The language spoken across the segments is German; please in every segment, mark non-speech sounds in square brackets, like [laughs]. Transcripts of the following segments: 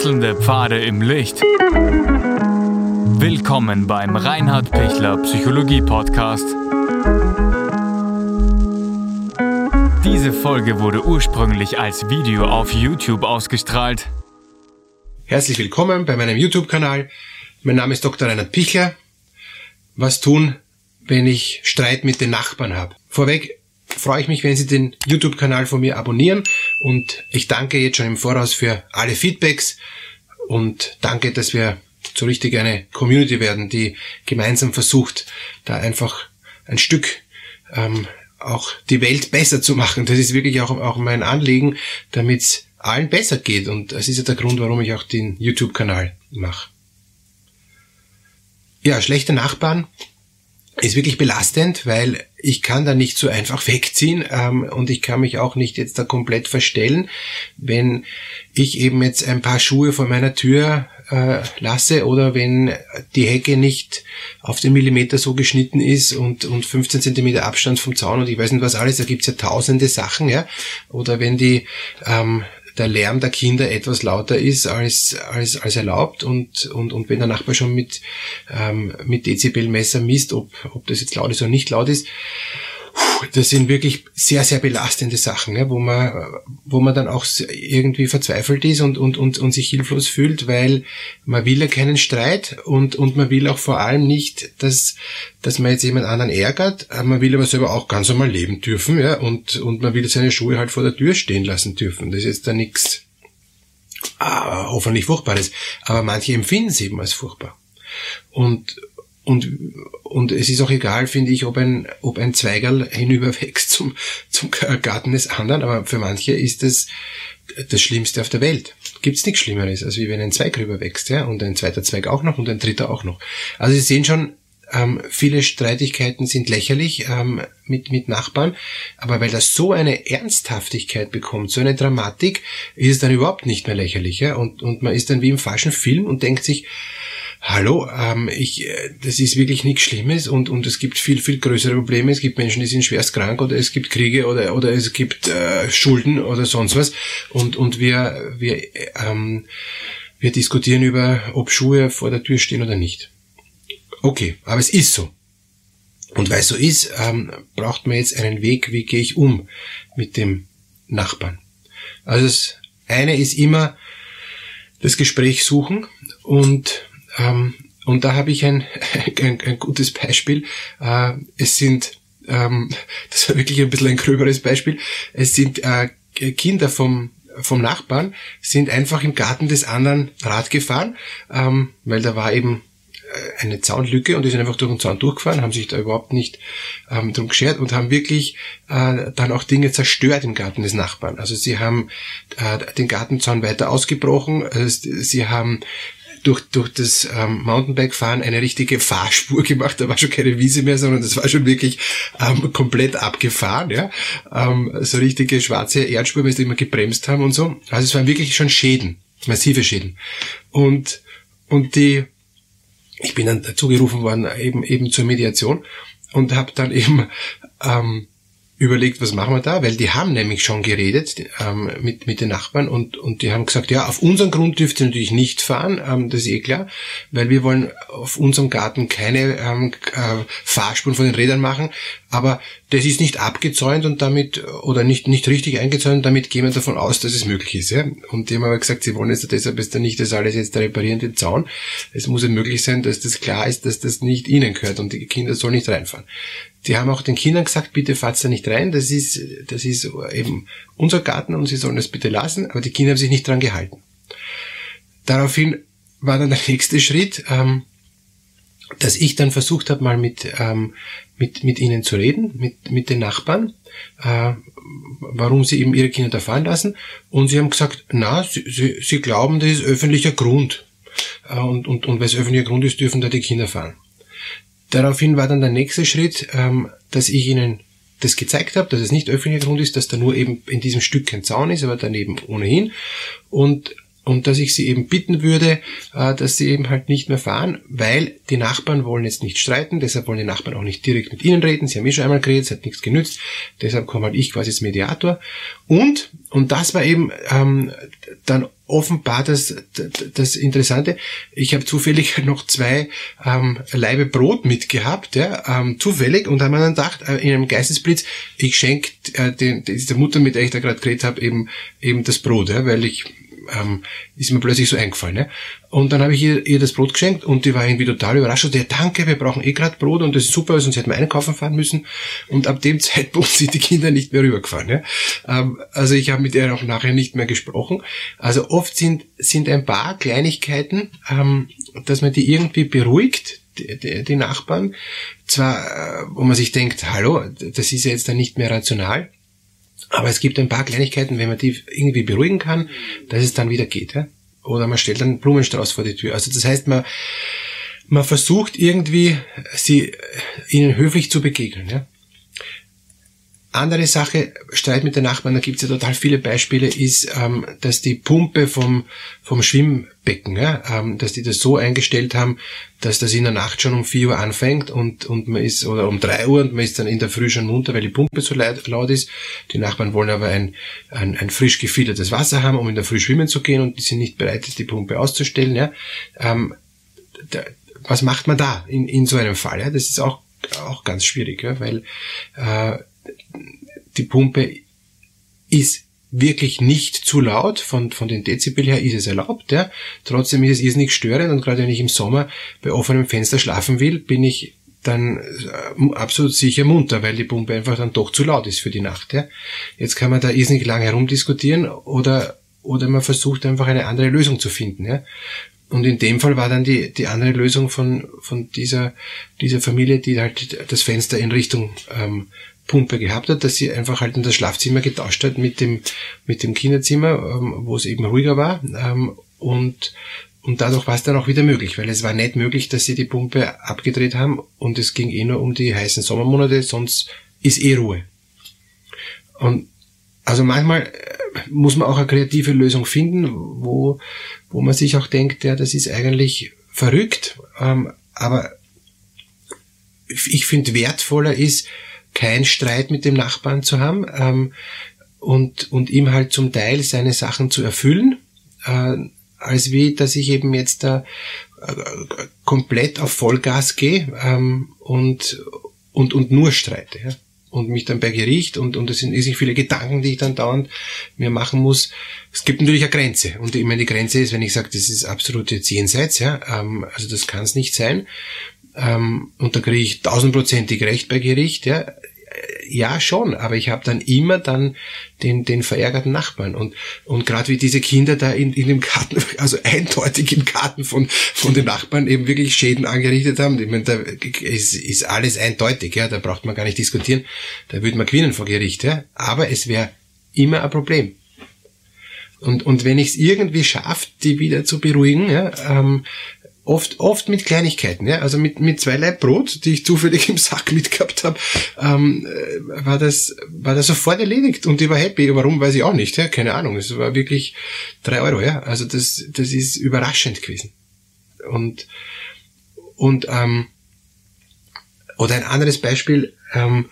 Wechselnde Pfade im Licht. Willkommen beim Reinhard Pichler Psychologie Podcast. Diese Folge wurde ursprünglich als Video auf YouTube ausgestrahlt. Herzlich willkommen bei meinem YouTube-Kanal. Mein Name ist Dr. Reinhard Pichler. Was tun, wenn ich Streit mit den Nachbarn habe? Vorweg freue ich mich, wenn Sie den YouTube-Kanal von mir abonnieren und ich danke jetzt schon im Voraus für alle Feedbacks und danke, dass wir so richtig eine Community werden, die gemeinsam versucht, da einfach ein Stück ähm, auch die Welt besser zu machen. Das ist wirklich auch, auch mein Anliegen, damit es allen besser geht. Und das ist ja der Grund, warum ich auch den YouTube-Kanal mache. Ja, schlechte Nachbarn ist wirklich belastend, weil ich kann da nicht so einfach wegziehen ähm, und ich kann mich auch nicht jetzt da komplett verstellen, wenn ich eben jetzt ein paar Schuhe vor meiner Tür äh, lasse oder wenn die Hecke nicht auf den Millimeter so geschnitten ist und, und 15 Zentimeter Abstand vom Zaun und ich weiß nicht was alles, da gibt's ja tausende Sachen, ja, oder wenn die ähm, der Lärm der Kinder etwas lauter ist als, als, als erlaubt und, und, und wenn der Nachbar schon mit, ähm, mit Dezibelmesser misst, ob, ob das jetzt laut ist oder nicht laut ist, das sind wirklich sehr, sehr belastende Sachen, ja, wo man, wo man dann auch irgendwie verzweifelt ist und, und, und, und sich hilflos fühlt, weil man will ja keinen Streit und, und man will auch vor allem nicht, dass, dass man jetzt jemand anderen ärgert, man will aber selber auch ganz normal leben dürfen, ja, und, und man will seine Schuhe halt vor der Tür stehen lassen dürfen. Das ist jetzt da nichts, ah, hoffentlich Furchtbares. Aber manche empfinden es eben als furchtbar. Und, und, und es ist auch egal, finde ich, ob ein, ob ein Zweigerl hinüberwächst zum, zum Garten des anderen, aber für manche ist es das Schlimmste auf der Welt. Gibt's nichts Schlimmeres, als wie wenn ein Zweig rüberwächst, ja, und ein zweiter Zweig auch noch und ein dritter auch noch. Also Sie sehen schon, ähm, viele Streitigkeiten sind lächerlich ähm, mit, mit Nachbarn, aber weil das so eine Ernsthaftigkeit bekommt, so eine Dramatik, ist es dann überhaupt nicht mehr lächerlich. Ja? Und, und man ist dann wie im falschen Film und denkt sich, hallo, ähm, ich, äh, das ist wirklich nichts Schlimmes und, und es gibt viel, viel größere Probleme. Es gibt Menschen, die sind schwerst krank oder es gibt Kriege oder, oder es gibt äh, Schulden oder sonst was. Und, und wir, wir, ähm, wir diskutieren über, ob Schuhe vor der Tür stehen oder nicht. Okay, aber es ist so. Und weil es so ist, ähm, braucht man jetzt einen Weg, wie gehe ich um mit dem Nachbarn. Also das eine ist immer das Gespräch suchen und ähm, und da habe ich ein, [laughs] ein, ein gutes Beispiel. Äh, es sind, ähm, [laughs] das war wirklich ein bisschen ein gröberes Beispiel, es sind äh, Kinder vom, vom Nachbarn, sind einfach im Garten des anderen Rad gefahren, ähm, weil da war eben äh, eine Zaunlücke und die sind einfach durch den Zaun durchgefahren, haben sich da überhaupt nicht ähm, drum geschert und haben wirklich äh, dann auch Dinge zerstört im Garten des Nachbarn. Also sie haben äh, den Gartenzaun weiter ausgebrochen, also sie haben durch, durch das ähm, Mountainbike-Fahren eine richtige Fahrspur [laughs] gemacht. Da war schon keine Wiese mehr, sondern das war schon wirklich ähm, komplett abgefahren. Ja? Ähm, so richtige schwarze Erdspur, weil sie immer gebremst haben und so. Also es waren wirklich schon Schäden, massive Schäden. Und, und die, ich bin dann dazu gerufen worden, eben, eben zur Mediation und habe dann eben ähm, überlegt, was machen wir da, weil die haben nämlich schon geredet ähm, mit, mit den Nachbarn und, und die haben gesagt, ja, auf unseren Grund dürft ihr natürlich nicht fahren, ähm, das ist eh klar, weil wir wollen auf unserem Garten keine ähm, äh, Fahrspuren von den Rädern machen, aber das ist nicht abgezäunt und damit, oder nicht, nicht richtig eingezäunt, damit gehen wir davon aus, dass es möglich ist. Ja? Und die haben aber gesagt, sie wollen jetzt deshalb jetzt nicht das alles jetzt reparieren, den Zaun. Es muss ja möglich sein, dass das klar ist, dass das nicht ihnen gehört und die Kinder sollen nicht reinfahren. Die haben auch den Kindern gesagt, bitte fahrt da nicht rein, das ist, das ist eben unser Garten und sie sollen das bitte lassen, aber die Kinder haben sich nicht dran gehalten. Daraufhin war dann der [laughs] nächste Schritt, ähm, dass ich dann versucht habe, mal mit, ähm, mit, mit ihnen zu reden, mit, mit den Nachbarn, äh, warum sie eben ihre Kinder da fahren lassen. Und sie haben gesagt, na, sie, sie, sie glauben, das ist öffentlicher Grund. Äh, und, und, und weil es öffentlicher Grund ist, dürfen da die Kinder fahren. Daraufhin war dann der nächste Schritt, ähm, dass ich ihnen das gezeigt habe, dass es nicht öffentlicher Grund ist, dass da nur eben in diesem Stück kein Zaun ist, aber daneben ohnehin. Und, und dass ich sie eben bitten würde, äh, dass sie eben halt nicht mehr fahren, weil die Nachbarn wollen jetzt nicht streiten, deshalb wollen die Nachbarn auch nicht direkt mit ihnen reden, sie haben eh schon einmal geredet, es hat nichts genützt, deshalb komme halt ich quasi als Mediator. Und, und das war eben ähm, dann offenbar das, das Interessante. Ich habe zufällig [laughs] noch zwei ähm, Leibe Brot mitgehabt, ja, ähm, zufällig, und haben dann gedacht, äh, in einem Geistesblitz, ich schenke äh, den, der Mutter, mit der ich da gerade geredet habe, eben, eben das Brot, ja, weil ich ähm, ist mir plötzlich so eingefallen. Ne? Und dann habe ich ihr, ihr das Brot geschenkt und die war irgendwie total überrascht. Und ja, danke, wir brauchen eh gerade Brot und das ist super, sonst hätten wir einkaufen fahren müssen. Und ab dem [laughs] Zeitpunkt sind die Kinder nicht mehr rübergefahren. Ne? Ähm, also ich habe mit ihr auch nachher nicht mehr gesprochen. Also oft sind, sind ein paar Kleinigkeiten, ähm, dass man die irgendwie beruhigt, die, die, die Nachbarn. Zwar, äh, wo man sich denkt, hallo, das ist ja jetzt dann nicht mehr rational aber es gibt ein paar Kleinigkeiten, wenn man die irgendwie beruhigen kann, dass es dann wieder geht. Ja? Oder man stellt einen Blumenstrauß vor die Tür. Also das heißt, man, man versucht irgendwie, sie ihnen höflich zu begegnen. Ja? Andere Sache, Streit mit den Nachbarn, da gibt's ja total viele Beispiele, ist, ähm, dass die Pumpe vom, vom Schwimmbecken, ja, ähm, dass die das so eingestellt haben, dass das in der Nacht schon um 4 Uhr anfängt und, und man ist, oder um 3 Uhr und man ist dann in der Früh schon munter, weil die Pumpe so laut, laut ist. Die Nachbarn wollen aber ein, ein, ein frisch gefiltertes Wasser haben, um in der Früh schwimmen zu gehen und die sind nicht bereit, die Pumpe auszustellen. Ja. Ähm, da, was macht man da in, in so einem Fall? Ja? Das ist auch, auch ganz schwierig, ja? weil äh, die Pumpe ist wirklich nicht zu laut, von, von den Dezibel her ist es erlaubt, ja. Trotzdem ist es irrsinnig störend und gerade wenn ich im Sommer bei offenem Fenster schlafen will, bin ich dann äh, absolut sicher munter, weil die Pumpe einfach dann doch zu laut ist für die Nacht, ja. Jetzt kann man da irrsinnig lange herumdiskutieren oder, oder man versucht einfach eine andere Lösung zu finden, ja. Und in dem Fall war dann die, die andere Lösung von, von dieser, dieser Familie, die halt das Fenster in Richtung ähm, Pumpe gehabt hat, dass sie einfach halt in das Schlafzimmer getauscht hat mit dem, mit dem Kinderzimmer, ähm, wo es eben ruhiger war. Ähm, und, und dadurch war es dann auch wieder möglich, weil es war nicht möglich, dass sie die Pumpe abgedreht haben und es ging eh nur um die heißen Sommermonate, sonst ist eh Ruhe. Und also manchmal äh, muss man auch eine kreative Lösung finden, wo, wo man sich auch denkt, ja, das ist eigentlich verrückt, ähm, aber ich finde wertvoller ist, kein Streit mit dem Nachbarn zu haben ähm, und, und ihm halt zum Teil seine Sachen zu erfüllen, äh, als wie, dass ich eben jetzt da äh, komplett auf Vollgas gehe ähm, und, und, und nur streite. Ja? und mich dann bei Gericht und, und es sind riesig viele Gedanken, die ich dann dauernd mir machen muss. Es gibt natürlich eine Grenze. Und ich meine, die Grenze ist, wenn ich sage, das ist absolut jetzt jenseits, ja, ähm, also das kann es nicht sein. Ähm, und da kriege ich tausendprozentig recht bei Gericht, ja. Ja, schon, aber ich habe dann immer dann den, den verärgerten Nachbarn. Und, und gerade wie diese Kinder da in, in dem Garten, [laughs] also eindeutig im Garten von, von den Nachbarn eben wirklich Schäden angerichtet haben. Ich meine, da ist, ist alles eindeutig, ja, da braucht man gar nicht diskutieren. Da würde man gewinnen vor Gericht, ja. Aber es wäre immer ein Problem. Und, und wenn ich es irgendwie schaffe, die wieder zu beruhigen, ja, ähm, oft, oft mit Kleinigkeiten, ja, also mit, mit zwei Leib Brot, die ich zufällig im Sack mitgehabt habe, ähm, äh, war das, war das sofort erledigt und ich war happy. Warum, weiß ich auch nicht, ja, keine Ahnung. Es war wirklich drei Euro, ja. Also das, das ist überraschend gewesen. Und, und, ähm, oder ein anderes Beispiel, ähm,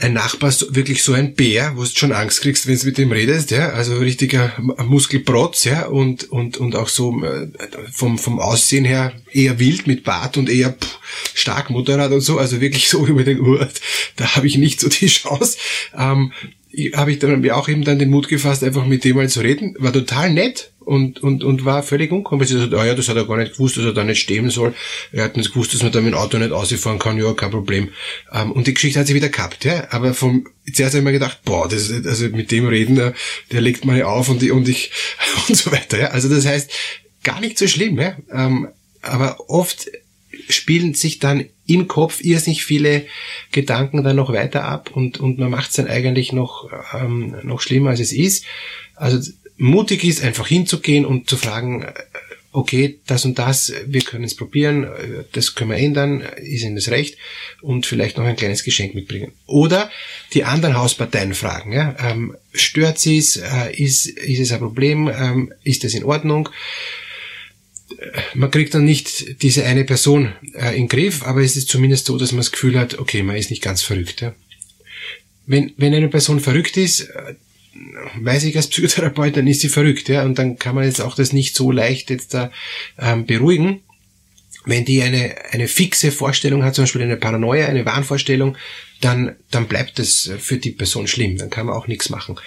ein Nachbar wirklich so ein Bär, wo du schon Angst kriegst, wenn du mit dem redest, ja, also richtiger Muskelprotz, ja, und, und, und auch so äh, vom, vom Aussehen her eher wild mit Bart und eher pff, stark Motorrad und so, also wirklich so über den Urt, da habe ich nicht so die [laughs] Chance. Ähm, habe ich dann mir auch eben dann den Mut gefasst, einfach mit dem mal zu reden. War total nett und, und, und war völlig unkompliziert. Ah ja, das hat er gar nicht gewusst, dass er da nicht stehen soll. Er hat nicht gewusst, dass man da mit dem Auto nicht ausfahren kann. Ja, kein Problem. Ähm, und die Geschichte hat sich wieder gehabt, ja. Aber vom, zuerst habe ich mir gedacht, boah, das, also mit dem reden, der, der legt mal auf und, die, und ich, [laughs] und so weiter, ja. Also das heißt, gar nicht so schlimm, ja. Ähm, aber oft spielen sich dann im Kopf irrsinnig viele Gedanken dann noch weiter ab und, und man macht es dann eigentlich noch, ähm, noch schlimmer, als es ist. Also mutig ist, einfach hinzugehen und zu fragen, äh, okay, das und das, wir können es probieren, das können wir ändern, ist Ihnen das recht und vielleicht noch ein kleines Geschenk mitbringen. Oder die anderen Hausparteien fragen, ja, ähm, stört Sie es, äh, ist, ist es ein Problem, ähm, ist das in Ordnung? Man kriegt dann nicht diese eine Person äh, in den Griff, aber es ist zumindest so, dass man das Gefühl hat, okay, man ist nicht ganz verrückt. Ja. Wenn, wenn eine Person verrückt ist, äh, weiß ich als Psychotherapeut, dann ist sie verrückt, ja, und dann kann man jetzt auch das nicht so leicht jetzt da ähm, beruhigen. Wenn die eine, eine fixe Vorstellung hat, zum Beispiel eine Paranoia, eine Wahnvorstellung, dann, dann bleibt das für die Person schlimm, dann kann man auch nichts machen.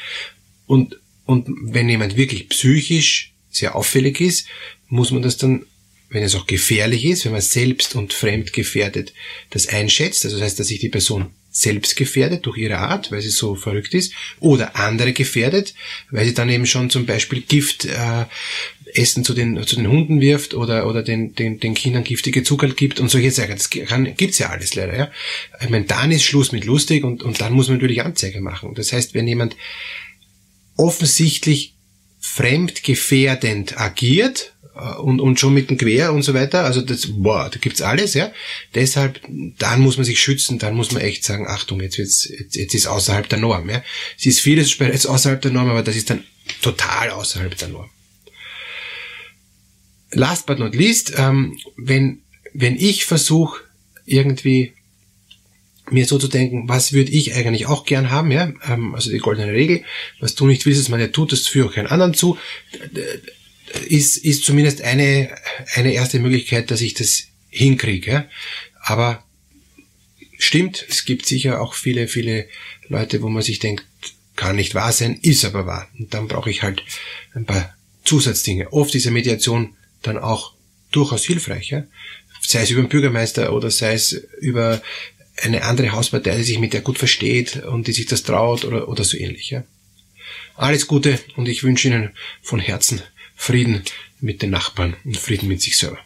Und, und wenn jemand wirklich psychisch sehr auffällig ist, muss man das dann, wenn es auch gefährlich ist, wenn man selbst und fremd gefährdet das einschätzt, also das heißt, dass sich die Person selbst gefährdet durch ihre Art, weil sie so verrückt ist, oder andere gefährdet, weil sie dann eben schon zum Beispiel Gift äh, Essen zu den, zu den Hunden wirft oder, oder den, den, den Kindern giftige Zucker gibt und solche Sachen. Das kann, gibt's ja alles leider. Ja. Ich meine, dann ist Schluss mit lustig und, und dann muss man natürlich Anzeige machen. Das heißt, wenn jemand offensichtlich fremdgefährdend agiert, und, und schon mit dem Quer und so weiter. Also das, boah, da gibt's alles, ja. Deshalb, dann muss man sich schützen, dann muss man echt sagen, Achtung, jetzt wird's, jetzt, jetzt ist außerhalb der Norm, ja. Es ist vieles bereits außerhalb der Norm, aber das ist dann total außerhalb der Norm. Last but not least, ähm, wenn, wenn ich versuche, irgendwie mir so zu denken, was würde ich eigentlich auch gern haben, ja, ähm, also die goldene Regel, was du nicht willst, dass man ja tut, das führe auch keinen anderen zu ist, ist zumindest eine, eine erste Möglichkeit, dass ich das hinkriege. Aber stimmt, es gibt sicher auch viele, viele Leute, wo man sich denkt, kann nicht wahr sein, ist aber wahr. Und dann brauche ich halt ein paar Zusatzdinge. Oft ist eine Mediation dann auch durchaus hilfreich. Ja? Sei es über den Bürgermeister oder sei es über eine andere Hauspartei, die sich mit der gut versteht und die sich das traut oder, oder so ähnlich. Ja? Alles Gute und ich wünsche Ihnen von Herzen Frieden mit den Nachbarn und Frieden mit sich selber.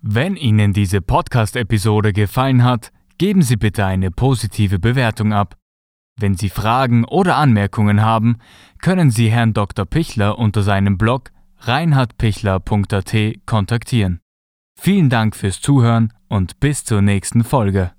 Wenn Ihnen diese Podcast-Episode gefallen hat, geben Sie bitte eine positive Bewertung ab. Wenn Sie Fragen oder Anmerkungen haben, können Sie Herrn Dr. Pichler unter seinem Blog reinhardpichler.at kontaktieren. Vielen Dank fürs Zuhören und bis zur nächsten Folge.